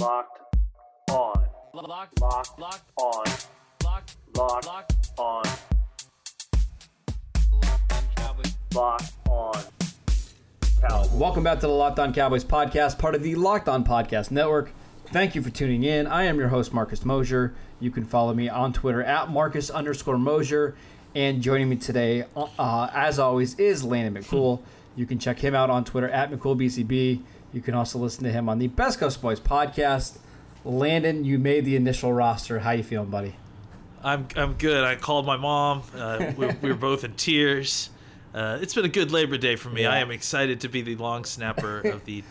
Locked on. Locked, Locked locked, on. locked, Locked locked. on. Locked on. Cowboys. Welcome back to the Locked On Cowboys podcast, part of the Locked On Podcast Network. Thank you for tuning in. I am your host, Marcus Mosher. You can follow me on Twitter at Marcus underscore Mosher. And joining me today, uh, as always, is Landon McCool. You can check him out on Twitter at McCoolBCB. You can also listen to him on the Best Coast Boys podcast. Landon, you made the initial roster. How you feeling, buddy? I'm I'm good. I called my mom. Uh, we, we were both in tears. Uh, it's been a good Labor Day for me. Yeah. I am excited to be the long snapper of the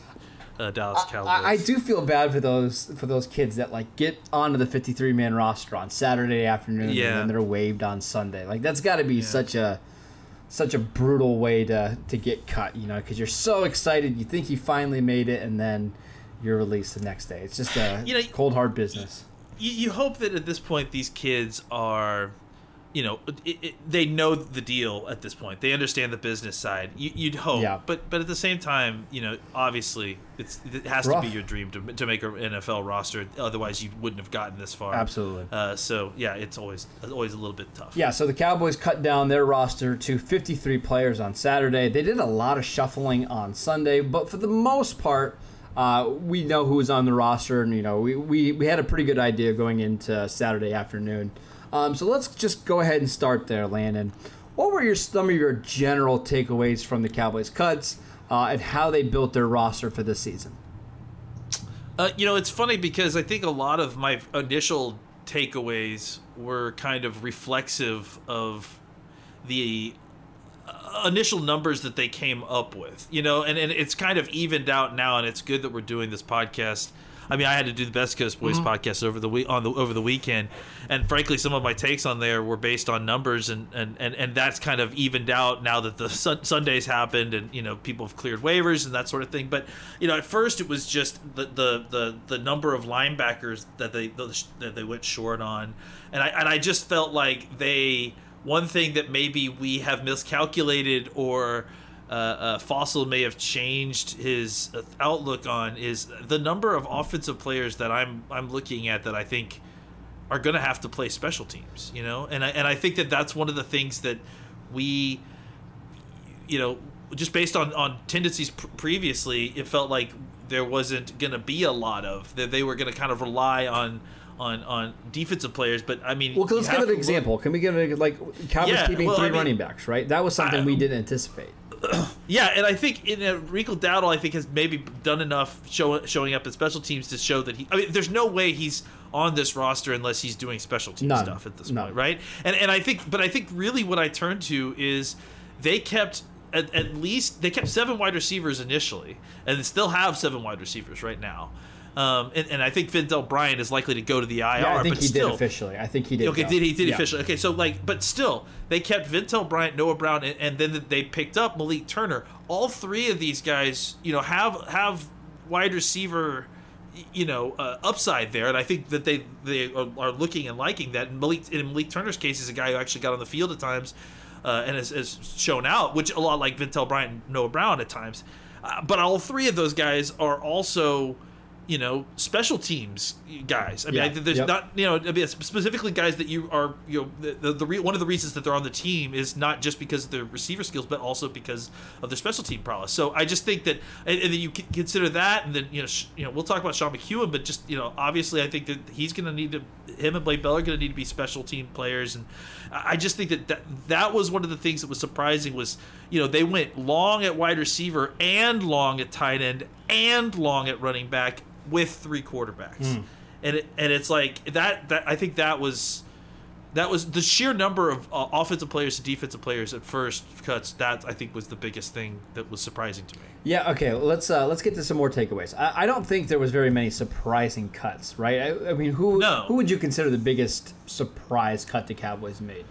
uh, Dallas Cowboys. I, I do feel bad for those for those kids that like get onto the 53 man roster on Saturday afternoon Yeah. and then they're waived on Sunday. Like that's got to be such a such a brutal way to to get cut, you know, because you're so excited, you think you finally made it, and then you're released the next day. It's just a You know, cold hard business. you, you hope that at this point these kids are you know it, it, they know the deal at this point they understand the business side you, you'd hope Yeah. but but at the same time you know obviously it's it has Rough. to be your dream to, to make an nfl roster otherwise you wouldn't have gotten this far Absolutely. uh, so yeah it's always always a little bit tough Yeah, so the Cowboys cut down their roster to 53 players on Saturday. They did a lot of shuffling on Sunday, but for the most part, uh, we know who was on the roster, and you know we, we, we had a pretty good idea going into Saturday afternoon. Um, so let's just go ahead and start there, Landon. What were your some of your general takeaways from the Cowboys cuts uh, and how they built their roster for this season? Uh, you know, it's funny because I think a lot of my initial takeaways were kind of reflexive of the uh, initial numbers that they came up with. You know, and, and it's kind of evened out now, and it's good that we're doing this podcast. I mean, I had to do the Best Coast Boys mm-hmm. podcast over the week on the over the weekend, and frankly, some of my takes on there were based on numbers, and and, and, and that's kind of evened out now that the sun, Sundays happened, and you know people have cleared waivers and that sort of thing. But you know, at first it was just the the the, the number of linebackers that they that they went short on, and I and I just felt like they one thing that maybe we have miscalculated or uh, uh, Fassel may have changed his outlook on is the number of offensive players that I'm I'm looking at that I think are going to have to play special teams, you know, and I, and I think that that's one of the things that we, you know, just based on on tendencies pr- previously, it felt like there wasn't going to be a lot of that they were going to kind of rely on. On, on defensive players, but I mean, Well, let's give an to look- example. Can we give it like Cowboys Yeah, keeping well, three I mean- running backs, right? That was something I- we didn't anticipate. Yeah, and I think in uh, Rico Dowdle, I think has maybe done enough show, showing up in special teams to show that he. I mean, there's no way he's on this roster unless he's doing special team None. stuff at this None. point, right? And and I think, but I think really what I turn to is they kept. At, at least they kept seven wide receivers initially, and they still have seven wide receivers right now. Um, and, and I think Ventell Bryant is likely to go to the IR. Yeah, I think but he still, did officially. I think he did. Okay, go. did he did Yeah. officially? Okay, so like, but still, they kept Ventell Bryant, Noah Brown, and, and then they picked up Malik Turner. All three of these guys, you know, have have wide receiver, you know, uh, upside there, and I think that they they are, are looking and liking that. And Malik in Malik Turner's case is a guy who actually got on the field at times, uh, and has, has shown out, which a lot like Ventell Bryant, and Noah Brown at times. Uh, but all three of those guys are also you know, special teams guys. I mean, Yeah. I there's Yep. not, you know, I mean, specifically guys that you are, you know, the, the, the re- one of the reasons that they're on the team is not just because of their receiver skills, but also because of their special team prowess. So I just think that, and, and then you consider that, and then you know, sh- you know, we'll talk about Sean McKeon, but just you know, obviously, I think that he's going to need to, him and Blake Bell are going to need to be special team players, and I just think that, that that was one of the things that was surprising was, you know, they went long at wide receiver and long at tight end and long at running back with three quarterbacks, and it, and it's like that that I think that was that was the sheer number of uh, offensive players to defensive players at first cuts. That I think was the biggest thing that was surprising to me. Yeah. Okay. Let's uh, let's get to some more takeaways. I, I don't think there was very many surprising cuts, right? I, I mean, who No. who would you consider the biggest surprise cut the Cowboys made?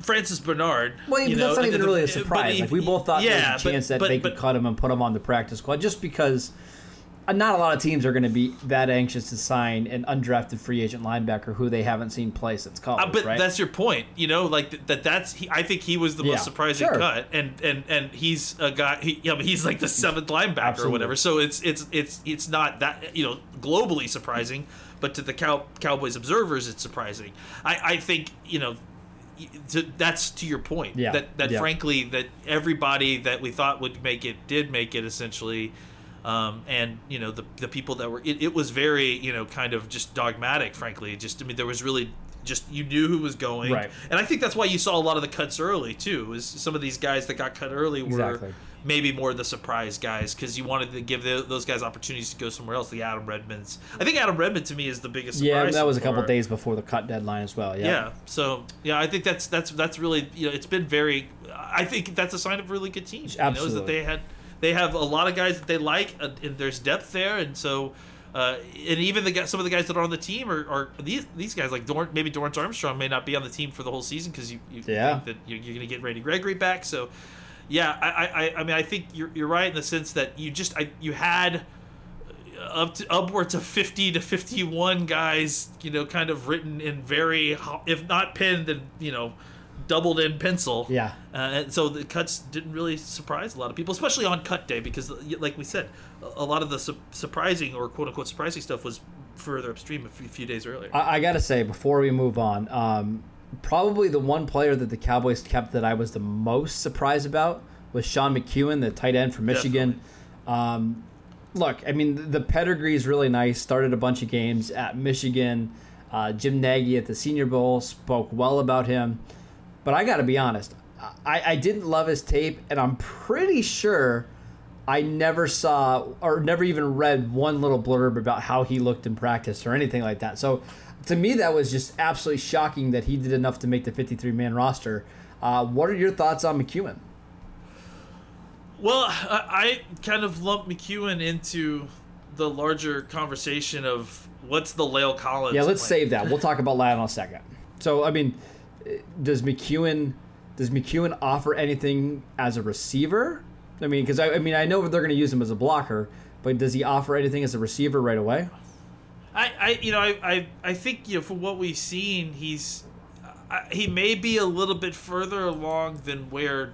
Francis Bernard. Well, you that's know, not even the- really a surprise. he- like we both thought there was a chance but, that but, they but, could cut him and put him on the practice squad, just because uh, not a lot of teams are going to be that anxious to sign an undrafted free agent linebacker who they haven't seen play since college. Uh, but right? that's your point, you know, like th- that. That's he, I think he was the Yeah, most surprising sure. cut, and and and he's a guy. He, you know, he's like the seventh linebacker Absolutely. or whatever. So it's it's it's it's not that you know globally surprising, but to the Cow, Cowboys observers, it's surprising. I I think you know. That's to your point. Yeah, That that yeah. frankly that everybody that we thought would make it did make it essentially, um, and you know the the people that were it, it was very you know kind of just dogmatic. Frankly, just I mean there was really just you knew who was going, Right. and I think that's why you saw a lot of the cuts early too. Is some of these guys that got cut early were Exactly. Maybe more the surprise guys because you wanted to give the, those guys opportunities to go somewhere else. The Adam Redmonds, I think Adam Redmond to me is the biggest. yeah, surprise that was so a couple days before the cut deadline as well. Yeah. Yeah. So yeah, I think that's that's that's really you know it's been very. I think that's a sign of a really good team. You know, Absolutely. that they had they have a lot of guys that they like and there's depth there, and so. Uh, and even the some of the guys that are on the team are, are these these guys like maybe Dorance Armstrong may not be on the team for the whole season because you, you Yeah. think that you're, you're going to get Randy Gregory back. So, yeah, I, I, I mean I think you're, you're right in the sense that you just I, you had up to upwards of 50 to 51 guys you know kind of written in very if not penned then you know doubled in pencil Yeah. uh, and so the cuts didn't really surprise a lot of people especially on cut day because like we said a- lot of the su- surprising or quote unquote surprising stuff was further upstream a few, few days earlier I, I gotta say before we move on, um, probably the one player that the Cowboys kept that I was the most surprised about was Sean McKeon, the tight end from Michigan. Um, look, I mean the pedigree is really nice. Started a bunch of games at Michigan. Uh, Jim Nagy at the Senior Bowl spoke well about him, but I got to be honest, I, I didn't love his tape, and I'm pretty sure I never saw or never even read one little blurb about how he looked in practice or anything like that. So to me, that was just absolutely shocking that he did enough to make the 53 man roster. Uh, what are your thoughts on McKeon? Well, I, I kind of lump McKeon into the larger conversation of what's the La'el Collins. Yeah, let's plan? save that. We'll talk about that in a second. So, I mean, does McKeon does McKeon offer anything as a receiver? I mean, because I, I mean, I know they're going to use him as a blocker, but does he offer anything as a receiver right away? I, I you know, I, I, I think you know, from what we've seen, he's I, he may be a little bit further along than where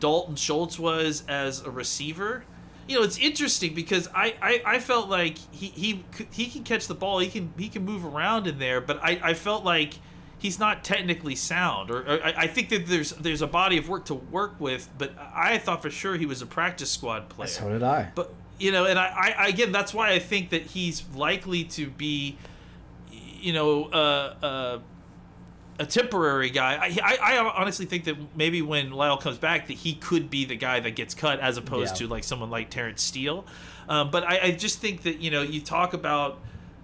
Dalton Schultz was as a receiver. You know, it's interesting because I, I, I felt like he, he he can catch the ball, he can he can move around in there, but I, I felt like he's not technically sound, or, or I, I think that there's there's a body of work to work with, but I thought for sure he was a practice squad player. So did I. But you know, and I, I again, that's why I think that he's likely to be, you know, uh, uh, a temporary guy. I, I, I honestly think that maybe when La'el comes back, that he could be the guy that gets cut as opposed Yeah. to like someone like Terence Steele. Um, but I, I just think that you know, you talk about.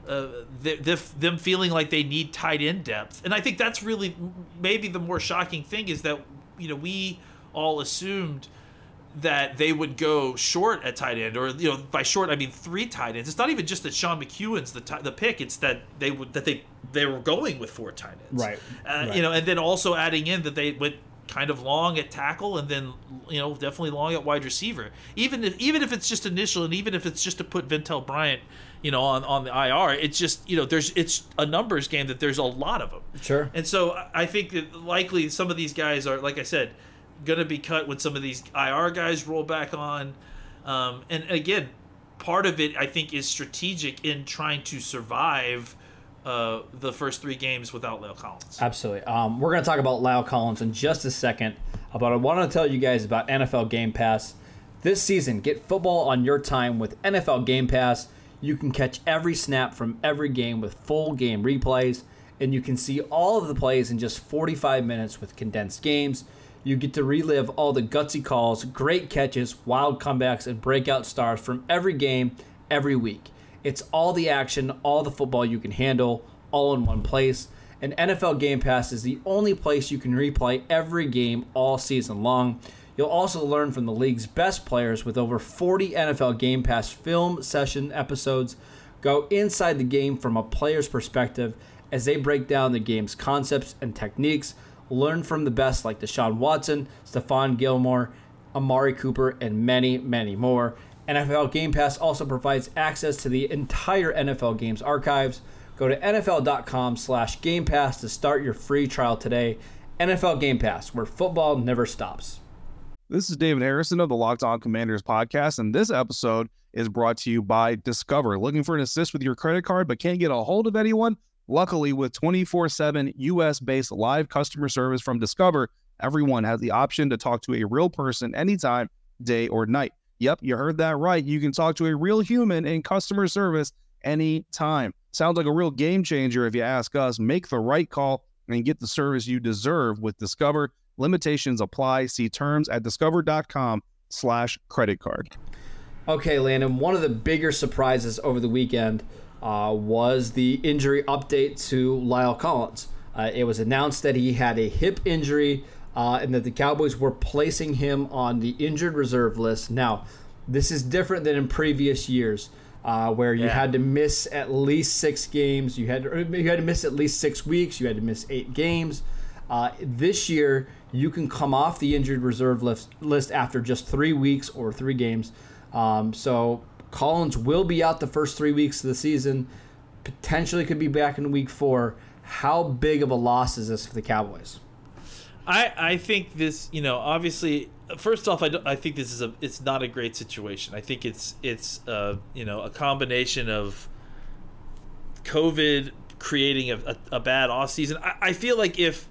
Uh, the, the, them feeling like they need tight end depth, and I think that's really maybe the more shocking thing is that you know we all assumed that they would go short at tight end, or you know, by short I mean three tight ends. It's not even just that Sean McKeon's the ti- the pick; it's that they would that they they were going with four tight ends, Right, Uh, right. You know, and then also adding in that they went kind of long at tackle, and then you know definitely long at wide receiver. Even if even if it's just initial, and even if it's just to put Ventell Bryant, you know, on on the IR, it's just you know there's it's a numbers game that there's a lot of them. Sure. And so I- I think that likely some of these guys are, like I said, going to be cut when some of these IR guys roll back on. Um, and again, part of it I think is strategic in trying to survive uh, the first three games without La'el Collins. Absolutely. Um, we're going to talk about La'el Collins in just a second, but I want to tell you guys about NFL Game Pass. This season, get football on your time with NFL Game Pass. You can catch every snap from every game with full game replays, and you can see all of the plays in just 45 minutes with condensed games. You get to relive all the gutsy calls, great catches, wild comebacks, and breakout stars from every game every week. It's all the action, all the football you can handle, all in one place. and NFL Game Pass is the only place you can replay every game all season long. You'll also learn from the league's best players with over 40 NFL Game Pass film session episodes. Go inside the game from a player's perspective as they break down the game's concepts and techniques. Learn from the best like Deshaun Watson, Stephon Gilmore, Amari Cooper, and many, many more. NFL Game Pass also provides access to the entire NFL games archives. Go to NFL.com slash Game Pass to start your free trial today. NFL Game Pass, where football never stops. This is David Harrison of the Locked On Commanders podcast, and this episode is brought to you by Discover. Looking for an assist with your credit card but can't get a hold of anyone? Luckily, with 24 7 US based live customer service from Discover, everyone has the option to talk to a real person anytime, day or night. Yep, you heard that right. You can talk to a real human in customer service anytime. Sounds like a real game changer if you ask us. Make the right call and get the service you deserve with Discover. Limitations apply. See terms at discover.com slash credit card. Okay, Landon, one of the bigger surprises over the weekend uh, was the injury update to La'el Collins. Uh, it was announced that he had a hip injury uh, and that the Cowboys were placing him on the injured reserve list. Now, this is different than in previous years. Uh, where you Yeah. had to miss at least six games, you had to, you had to miss at least six weeks, you had to miss eight games. Uh, this year, you can come off the injured reserve list, list after just three weeks or three games. Um, so Collins will be out the first three weeks of the season. Potentially could be back in week four. How big of a loss is this for the Cowboys? I, I think this, you know, obviously, first off, I, don't- I think this is a, it's not a great situation. I think it's, it's, uh, you know, a combination of COVID creating a, a, a bad off season. I, I feel like if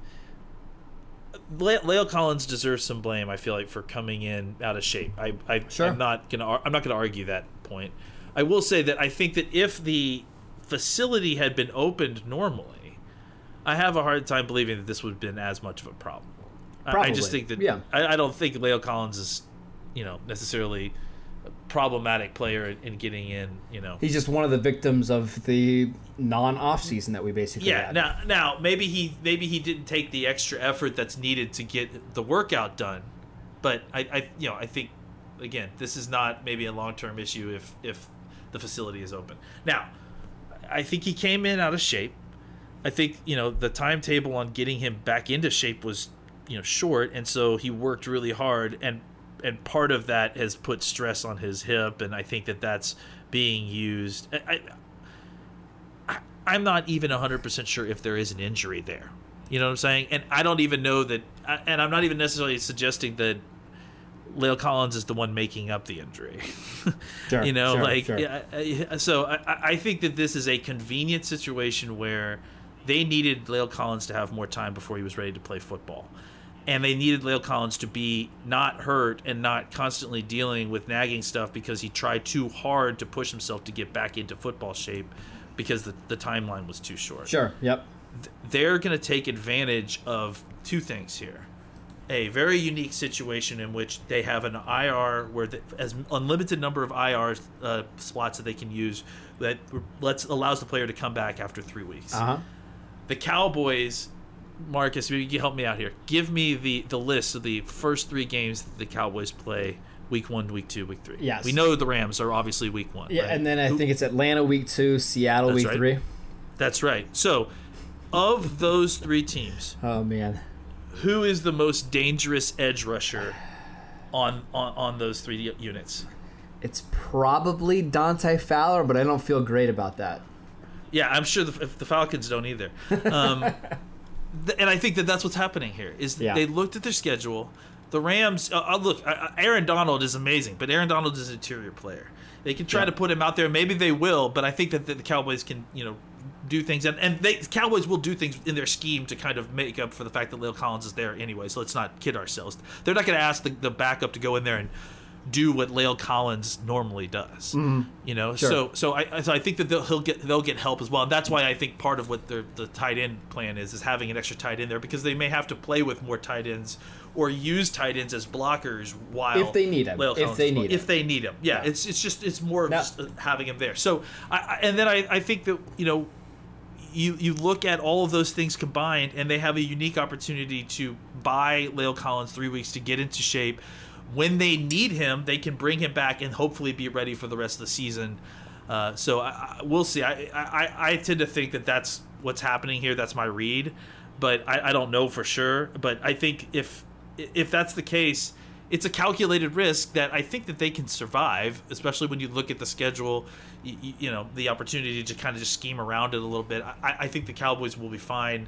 Le- La'el Collins deserves some blame, I feel like for coming in out of shape. I, I Sure. I'm not gonna, I'm not gonna argue that point. I will say that I think that if the facility had been opened normally, I have a hard time believing that this would have been as much of a problem. I- I just think that yeah. I, I don't think La'el Collins is, you know, necessarily a problematic player in, in getting in. You know, He's just one of the victims of the non-off season that we basically yeah. had. Now, now maybe he maybe he didn't take the extra effort that's needed to get the workout done, but I, I you know I think again this is not maybe a long term issue if if the facility is open. Now, I think he came in out of shape. I think you know the timetable on getting him back into shape was you know short, and so he worked really hard, and and part of that has put stress on his hip, and I think that that's being used. I, I, I'm not even 100% sure if there is an injury there. You know what I'm saying? And I don't even know that, and I'm not even necessarily suggesting that La'el Collins is the one making up the injury. Sure, you know, sure, like, sure. yeah, so I, I- think that this is a convenient situation where they needed La'el Collins to have more time before he was ready to play football. And they needed La'el Collins to be not hurt and not constantly dealing with nagging stuff because he tried too hard to push himself to get back into football shape because the, the timeline was too short Sure. Yep. they're going to take advantage of two things here. A very unique situation in which they have an IR where the, as unlimited number of IR uh, slots that they can use that lets allows the player to come back after three weeks. Uh huh. The Cowboys, Marcus, you help me out here. Give me the the list of the first three games that the Cowboys play. Week one, week two, week three. Yes. we know the Rams are obviously week one. Yeah, right? and then I Who- think it's Atlanta week two, Seattle week right. three. that's right. So, of those three teams, Oh man. Who is the most dangerous edge rusher on on, on those three units? It's probably Dante Fowler, but I don't feel great about that. Yeah, I'm sure the, the Falcons don't either. Um, th- and I think that that's what's happening here. Is Yeah. they looked at their schedule. The Rams. Uh, uh, look, uh, Aaron Donald is amazing, but Aaron Donald is an interior player. They can try Yeah. to put him out there. Maybe they will, but I think that the, the Cowboys can, you know, do things, and and they Cowboys will do things in their scheme to kind of make up for the fact that La'el Collins is there anyway. So let's not kid ourselves. They're not going to ask the, the backup to go in there and do what La'el Collins normally does. Mm-hmm. You know, Sure. so so I so I think that they'll he'll get they'll get help as well. And that's why I think part of what their the tight end plan is is having an extra tight end there because they may have to play with more tight ends or use tight ends as blockers while If they need 'em. La'el If Collins they need if they need him. Yeah, Yeah. it's it's just it's more of Now- just having him there. So I, I and then I I think that you know you you look at all of those things combined, and they have a unique opportunity to buy La'el Collins three weeks to get into shape. When they need him, they can bring him back and hopefully be ready for the rest of the season. Uh, so I, I, we'll see. I, I I tend to think that that's what's happening here. That's my read, but I, I don't know for sure. But I think if if that's the case, it's a calculated risk that I think that they can survive, especially when you look at the schedule. You, you know, the opportunity to kind of just scheme around it a little bit. I, I think the Cowboys will be fine.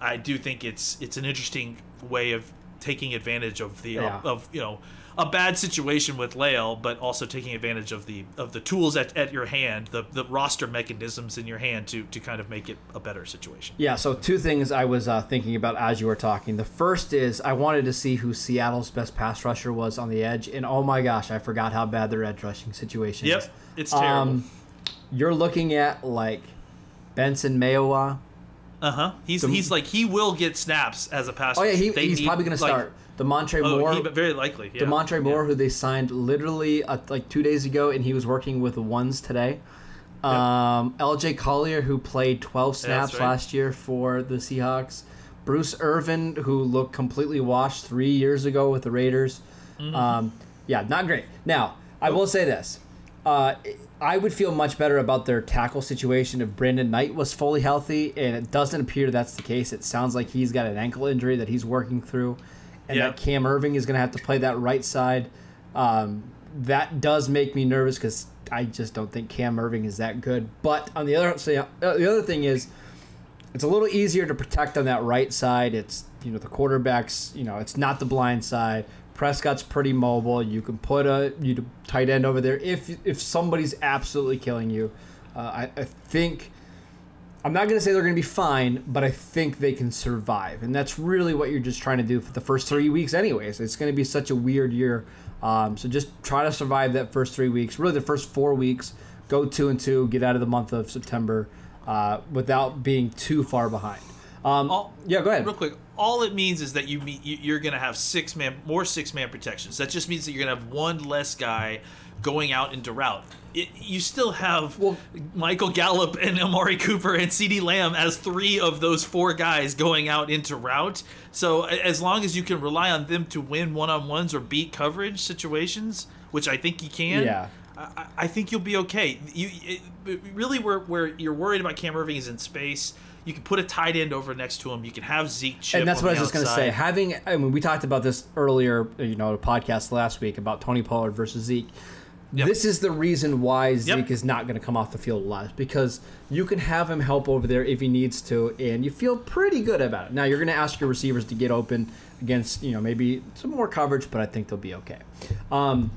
I do think it's it's an interesting way of taking advantage of the Yeah. of you know a bad situation with La'el, but also taking advantage of the of the tools at, at your hand, the the roster mechanisms in your hand to to kind of make it a better situation. Yeah, so two things I was uh, thinking about as you were talking. The first is I wanted to see who Seattle's best pass rusher was on the edge, and oh my gosh, I forgot how bad their edge rushing situation is. Yep, it's terrible. Um, you're looking at like Benson Mayowa. Uh huh. He's he's like he will get snaps as a pass. Oh yeah, he, They he's need, probably going to like- start. Damontre Oh, Moore. he, very likely. Yeah. Damontre Moore, who they signed literally uh, like two days ago, and he was working with the ones today. Um, L.J. Collier, who played 12 snaps right. last year for the Seahawks. Bruce Irvin, who looked completely washed three years ago with the Raiders. Mm-hmm. Um, yeah, not great. Now, I will say this. Uh, I would feel much better about their tackle situation if Brandon Knight was fully healthy, and it doesn't appear that's the case. It sounds like he's got an ankle injury that he's working through, and that Cam Erving is going to have to play that right side. Um, that does make me nervous because I just don't think Cam Erving is that good. But on the other so, uh, the other thing is, it's a little easier to protect on that right side. It's you know the quarterbacks. You know it's not the blind side. Prescott's pretty mobile. You can put a you tight end over there if if somebody's absolutely killing you. Uh, I, I think I'm not going to say they're going to be fine, but I think they can survive, and that's really what you're just trying to do for the first three weeks, anyways. It's going to be such a weird year, um, so just try to survive that first three weeks. Really, the first four weeks, go two and two, get out of the month of September uh, without being too far behind. Um, All- yeah, go ahead. Real quick, all it means is that you meet, you- you're going to have six man, more six man protections. That just means that you're going to have one less guy going out into route. It, you still have Well- Michael Gallup and Amari Cooper and CeeDee Lamb as three of those four guys going out into route. So as long as you can rely on them to win one on ones or beat coverage situations, which I think you can, Yeah. I think you'll be okay. You it, really where where you're worried about Cam Erving is in space. You can put a tight end over next to him. You can have Zeke chip. and that's what I was just going to say. Having, I mean, we talked about this earlier, you know, podcast last week about Tony Pollard versus Zeke. Yep. This is the reason why Zeke Yep. is not going to come off the field a lot because you can have him help over there if he needs to, and you feel pretty good about it. Now you're going to ask your receivers to get open against, you know, maybe some more coverage, but I think they'll be okay. Um,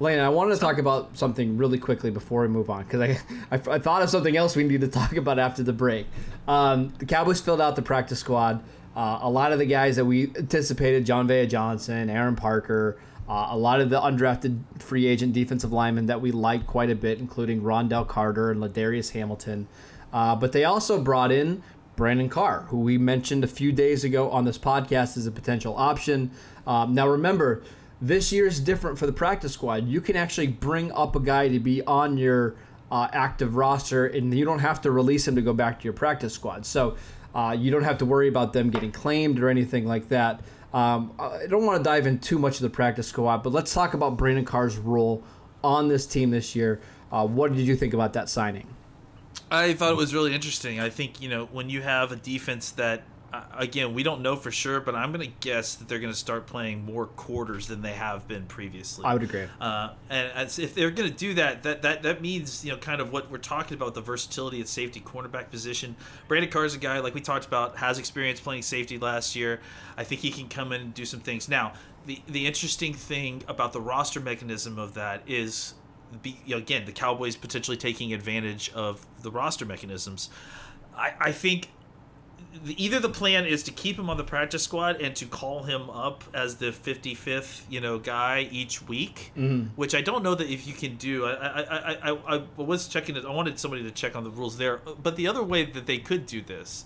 Lane, I wanted to talk about something really quickly before we move on because I, I, I thought of something else we need to talk about after the break. Um, the Cowboys filled out the practice squad. Uh, a lot of the guys that we anticipated, Jon'Vea Johnson, Aaron Parker, uh, a lot of the undrafted free agent defensive linemen that we like quite a bit, including Ron'Dell Carter and Ladarius Hamilton. Uh, but they also brought in Brandon Carr, who we mentioned a few days ago on this podcast as a potential option. Um, now, remember, this year is different for the practice squad. You can actually bring up a guy to be on your uh, active roster, and you don't have to release him to go back to your practice squad. So uh, you don't have to worry about them getting claimed or anything like that. Um, I don't want to dive in too much of the practice squad, but let's talk about Brandon Carr's role on this team this year. Uh, what did you think about that signing? I thought it was really interesting. I think you know when you have a defense that, uh, again, we don't know for sure, but I'm going to guess that they're going to start playing more quarters than they have been previously. I would agree. Uh, and as if they're going to do that, that that that means you know kind of what we're talking about the versatility at safety cornerback position. Brandon Carr is a guy like we talked about has experience playing safety last year. I think he can come in and do some things. Now, the the interesting thing about the roster mechanism of that is, be, you know, again, the Cowboys potentially taking advantage of the roster mechanisms. I, I think either the plan is to keep him on the practice squad and to call him up as the 55th you know guy each week mm-hmm. which i don't know that if you can do. I, I, I, I, I was checking it. I wanted somebody to check on the rules there. But the other way that they could do this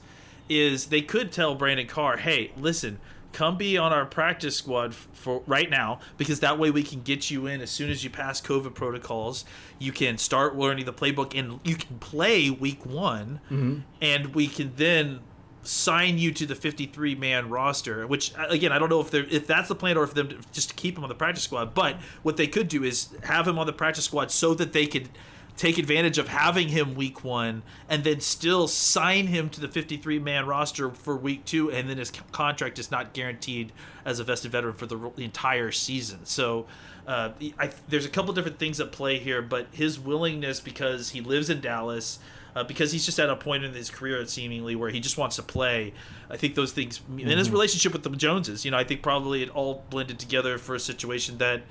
is they could tell brandon carr hey listen come be on our practice squad for right now because that way we can get you in as soon as you pass COVID protocols. You can start learning the playbook and you can play week one, mm-hmm. and we can then sign you to the 53 man roster which uh, again i don't know if they're if that's the plan or if them to just to keep him on the practice squad but what they could do is have him on the practice squad so that they could take advantage of having him week one and then still sign him to the 53 man roster for week two and then his contract is not guaranteed as a vested veteran for the, the entire season. So uh, I, there's a couple different things at play here but his willingness because he lives in dallas uh, because he's just at a point in his career seemingly where he just wants to play. I think those things and his relationship with the Joneses, you know, I think probably it all blended together for a situation that,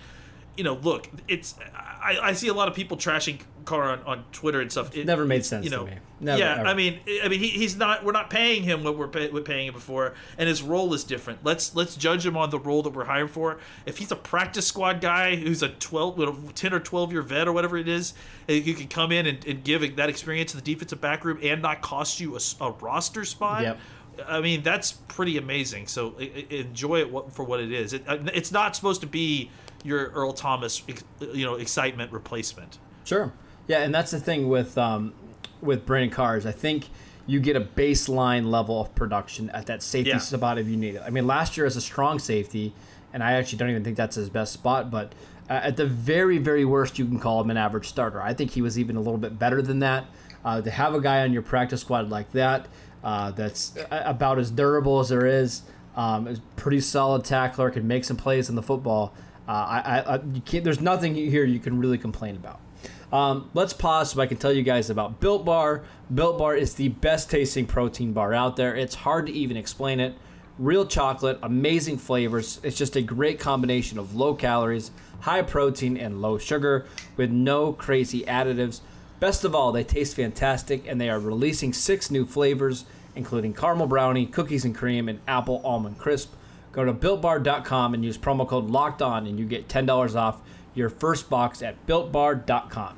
you know, look, it's I, I see a lot of people trashing Carr on, on Twitter and stuff. It, Never made sense you to know, me. Never, yeah, ever. I mean, I mean, he, he's not. We're not paying him what we're, pay, we're paying him before, and his role is different. Let's let's judge him on the role that we're hiring for. If he's a practice squad guy who's a 12, you know, 10 or twelve year vet or whatever it is, and who can come in and, and give that experience to the defensive back room and not cost you a roster spot. Yep. I mean, that's pretty amazing. So enjoy it for what it is. It, uh, it's not supposed to be your Earl Thomas, you know, excitement replacement. Sure. Yeah, and that's the thing with um, with Brandon Carr's. I think you get a baseline level of production at that safety Yeah. spot if you need it. I mean, last year as a strong safety, and I actually don't even think that's his best spot, but uh, at the very, very worst, you can call him an average starter. I think he was even a little bit better than that. Uh, to have a guy on your practice squad like that, uh, that's a- about as durable as there is, um, is pretty solid tackler, can make some plays in the football. Uh, I, I, you can't. There's nothing here you can really complain about. Um, let's pause so I can tell you guys about Built Bar. Built Bar is the best tasting protein bar out there. It's hard to even explain it. Real chocolate, amazing flavors. It's just a great combination of low calories, high protein, and low sugar with no crazy additives. Best of all, they taste fantastic and they are releasing six new flavors, including caramel brownie, cookies and cream, and apple almond crisp. Go to builtbar.com and use promo code locked on and you get $10 off your first box at builtbar.com.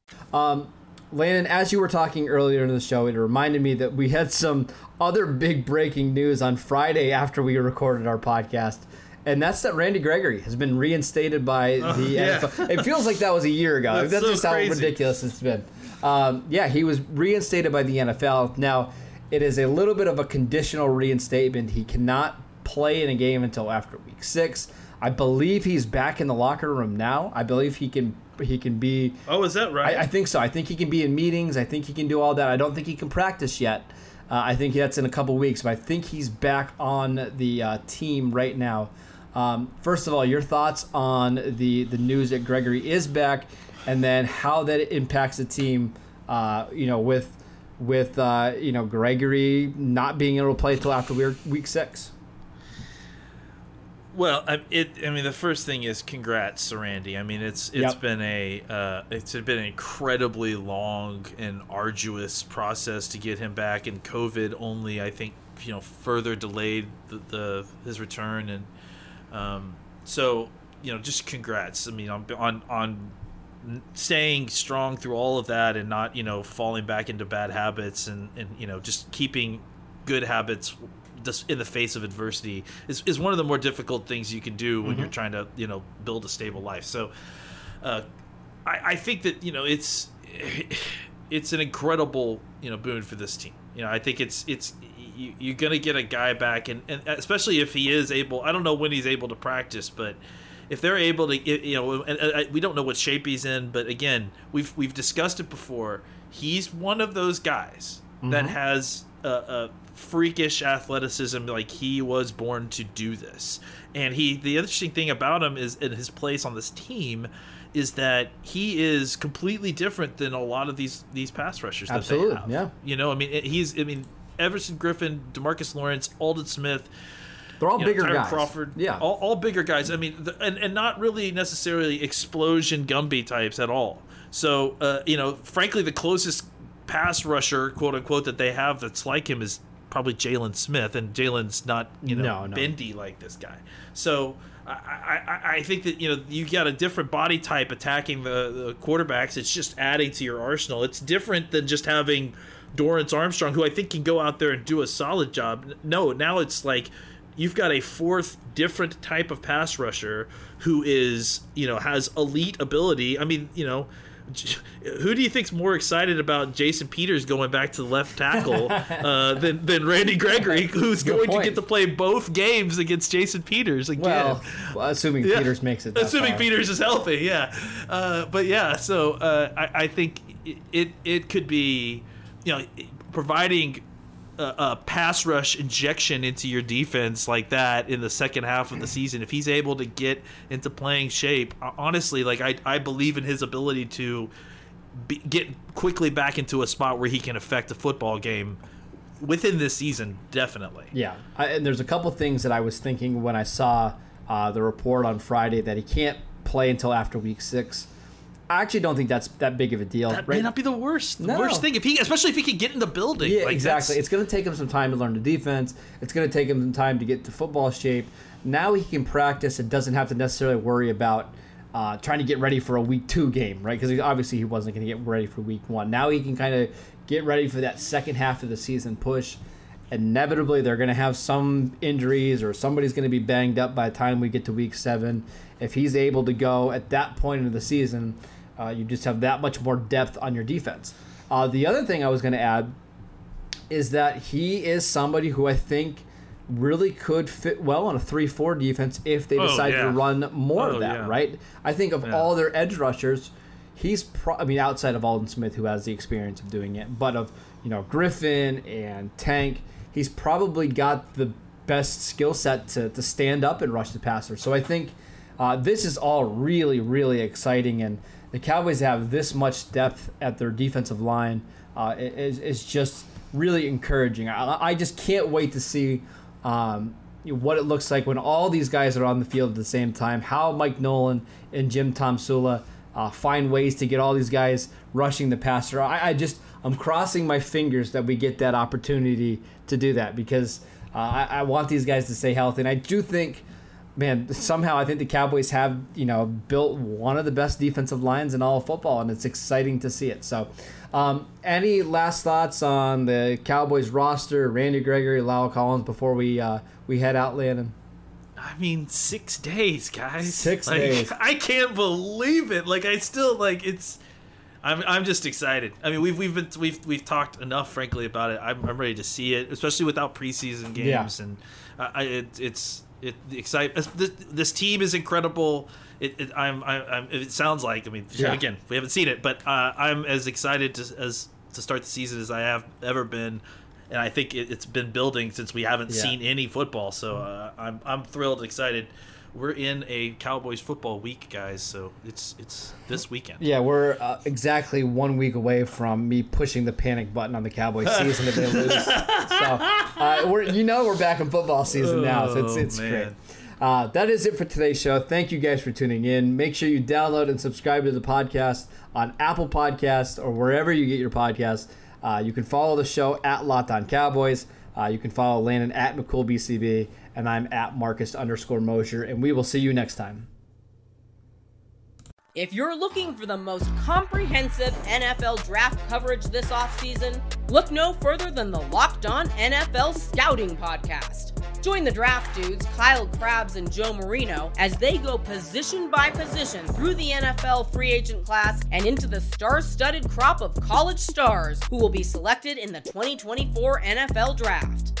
Landon, as you were talking earlier in the show, it reminded me that we had some other big breaking news on Friday after we recorded our podcast. And that's that Randy Gregory has been reinstated by the yeah. NFL. It feels like that was a year ago. That's That's, so just how crazy. ridiculous it's been. Um, yeah, he was reinstated by the NFL. Now, it is a little bit of a conditional reinstatement. He cannot play in a game until after week six. I believe he's back in the locker room now. I believe he can he can be Oh, is that right? I, I think so. I think he can be in meetings. I think he can do all that. I don't think he can practice yet. Uh, I think that's in a couple weeks, but I think he's back on the uh, team right now. Um, first of all, your thoughts on the the news that Gregory is back, and then how that impacts the team. Uh, you know, with with uh, you know Gregory not being able to play until after week week six. Well, I, it. I mean, the first thing is congrats, Randy. I mean, it's it's Yep. been a uh, it's been an incredibly long and arduous process to get him back, and COVID only, I think, you know, further delayed the, the his return, and um, so you know, just congrats. I mean, on on on staying strong through all of that, and not you know falling back into bad habits, and and you know just keeping good habits in the face of adversity is, is one of the more difficult things you can do when you're trying to you know build a stable life. So uh, I, I think that you know it's it's an incredible you know boon for this team. You know i think it's it's you, you're gonna get a guy back and, and especially if he is able i don't know when he's able to practice but if they're able to you know and, and we don't know what shape he's in but again we've we've discussed it before. He's one of those guys that has a, a freakish athleticism like he was born to do this and he the interesting thing about him is in his place on this team is that he is completely different than a lot of these these pass rushers that Absolutely, they have. yeah. You know, I mean, he's I mean, Everson Griffen, Demarcus Lawrence, Aldon Smith, They're all you know, bigger Tyrone guys. Crawford, Yeah. all, all bigger guys. I mean, the, and and not really necessarily explosion Gumby types at all. So uh, you know, frankly, the closest pass rusher, quote unquote, that they have that's like him is probably Jaylon Smith, and Jaylon's not you know No, no. bendy like this guy. So. I, I, I think that you know you got a different body type attacking the, the quarterbacks. It's just adding to your arsenal. It's different than just having Dorance Armstrong, who I think can go out there and do a solid job. No, now it's like you've got a fourth different type of pass rusher who is you know has elite ability. I mean, you know, who do you think's more excited about Jason Peters going back to the left tackle uh, than than Randy Gregory, who's Good going to get to play both games against Jason Peters again? Well, well, assuming Yeah. Peters makes it. That Assuming far. Peters is healthy, yeah. Uh, but yeah, so uh, I, I think it, it it could be, you know, providing a, pass rush injection into your defense like that in the second half of the season. If he's able to get into playing shape, honestly, like I I believe in his ability to be, get quickly back into a spot where he can affect a football game within this season, definitely. Yeah, I, and there's a couple things that I was thinking when I saw uh, the report on Friday that he can't play until after week six. I actually don't think that's that big of a deal. That right? may not be the worst No. worst thing if he, especially if he can get in the building. Yeah, Like, exactly. that's- It's going to take him some time to learn the defense. It's going to take him some time to get to football shape. Now he can practice and doesn't have to necessarily worry about uh, trying to get ready for a week two game, right? Because obviously he wasn't going to get ready for week one. Now he can kind of get ready for that second half of the season push. Inevitably, they're going to have some injuries or somebody's going to be banged up by the time we get to week seven. If he's able to go at that point in the season, uh, you just have that much more depth on your defense. Uh, the other thing I was going to add is that he is somebody who I think really could fit well on a 3-4 defense if they Oh, decide yeah. to run more Oh, of that, yeah. right? I think of Yeah. all their edge rushers, he's pro- I mean outside of Aldon Smith who has the experience of doing it, but of, you know, Griffen and Tank, he's probably got the best skill set to, to stand up and rush the passer. So I think uh, this is all really, really exciting, and the Cowboys have this much depth at their defensive line uh, is, is just really encouraging. I, I just can't wait to see um, what it looks like when all these guys are on the field at the same time. How Mike Nolan and Jim Tomsula uh, find ways to get all these guys rushing the passer. I, I just I'm crossing my fingers that we get that opportunity to do that because uh, I, I want these guys to stay healthy, and I do think man, somehow I think the Cowboys have, you know, built one of the best defensive lines in all of football, and it's exciting to see it. So, um, any last thoughts on the Cowboys roster, Randy Gregory, La'el Collins, before we uh, we head out, Landon? I mean, six days, guys. Six Like, days. I can't believe it. Like I still like it's. I'm, I'm just excited. I mean, we've we've been we've we've talked enough, frankly, about it. I'm, I'm ready to see it, especially without preseason games, Yeah. and uh, I, it, it's it the excite. This, this team is incredible. It, it I'm, I'm it sounds like. I mean, Yeah. again, we haven't seen it, but uh, I'm as excited to, as to start the season as I have ever been. And I think it, it's been building since we haven't Yeah. seen any football. So uh, I'm I'm thrilled, and excited. We're in a Cowboys football week, guys. So it's it's this weekend. Yeah, we're uh, exactly one week away from me pushing the panic button on the Cowboys season if they lose. So, uh, we're you know we're back in football season now, so it's Oh, it's man. great. Uh, that is it for today's show. Thank you guys for tuning in. Make sure you download and subscribe to the podcast on Apple Podcasts or wherever you get your podcasts. Uh, you can follow the show at Locked On Cowboys. Uh, you can follow Landon at McCoolBCB, and I'm at Marcus underscore Mosher, and we will see you next time. If you're looking for the most comprehensive NFL draft coverage this offseason, look no further than the Locked On NFL Scouting Podcast. Join the draft dudes, Kyle Crabbs and Joe Marino, as they go position by position through the NFL free agent class and into the star studded crop of college stars who will be selected in the 2024 NFL Draft.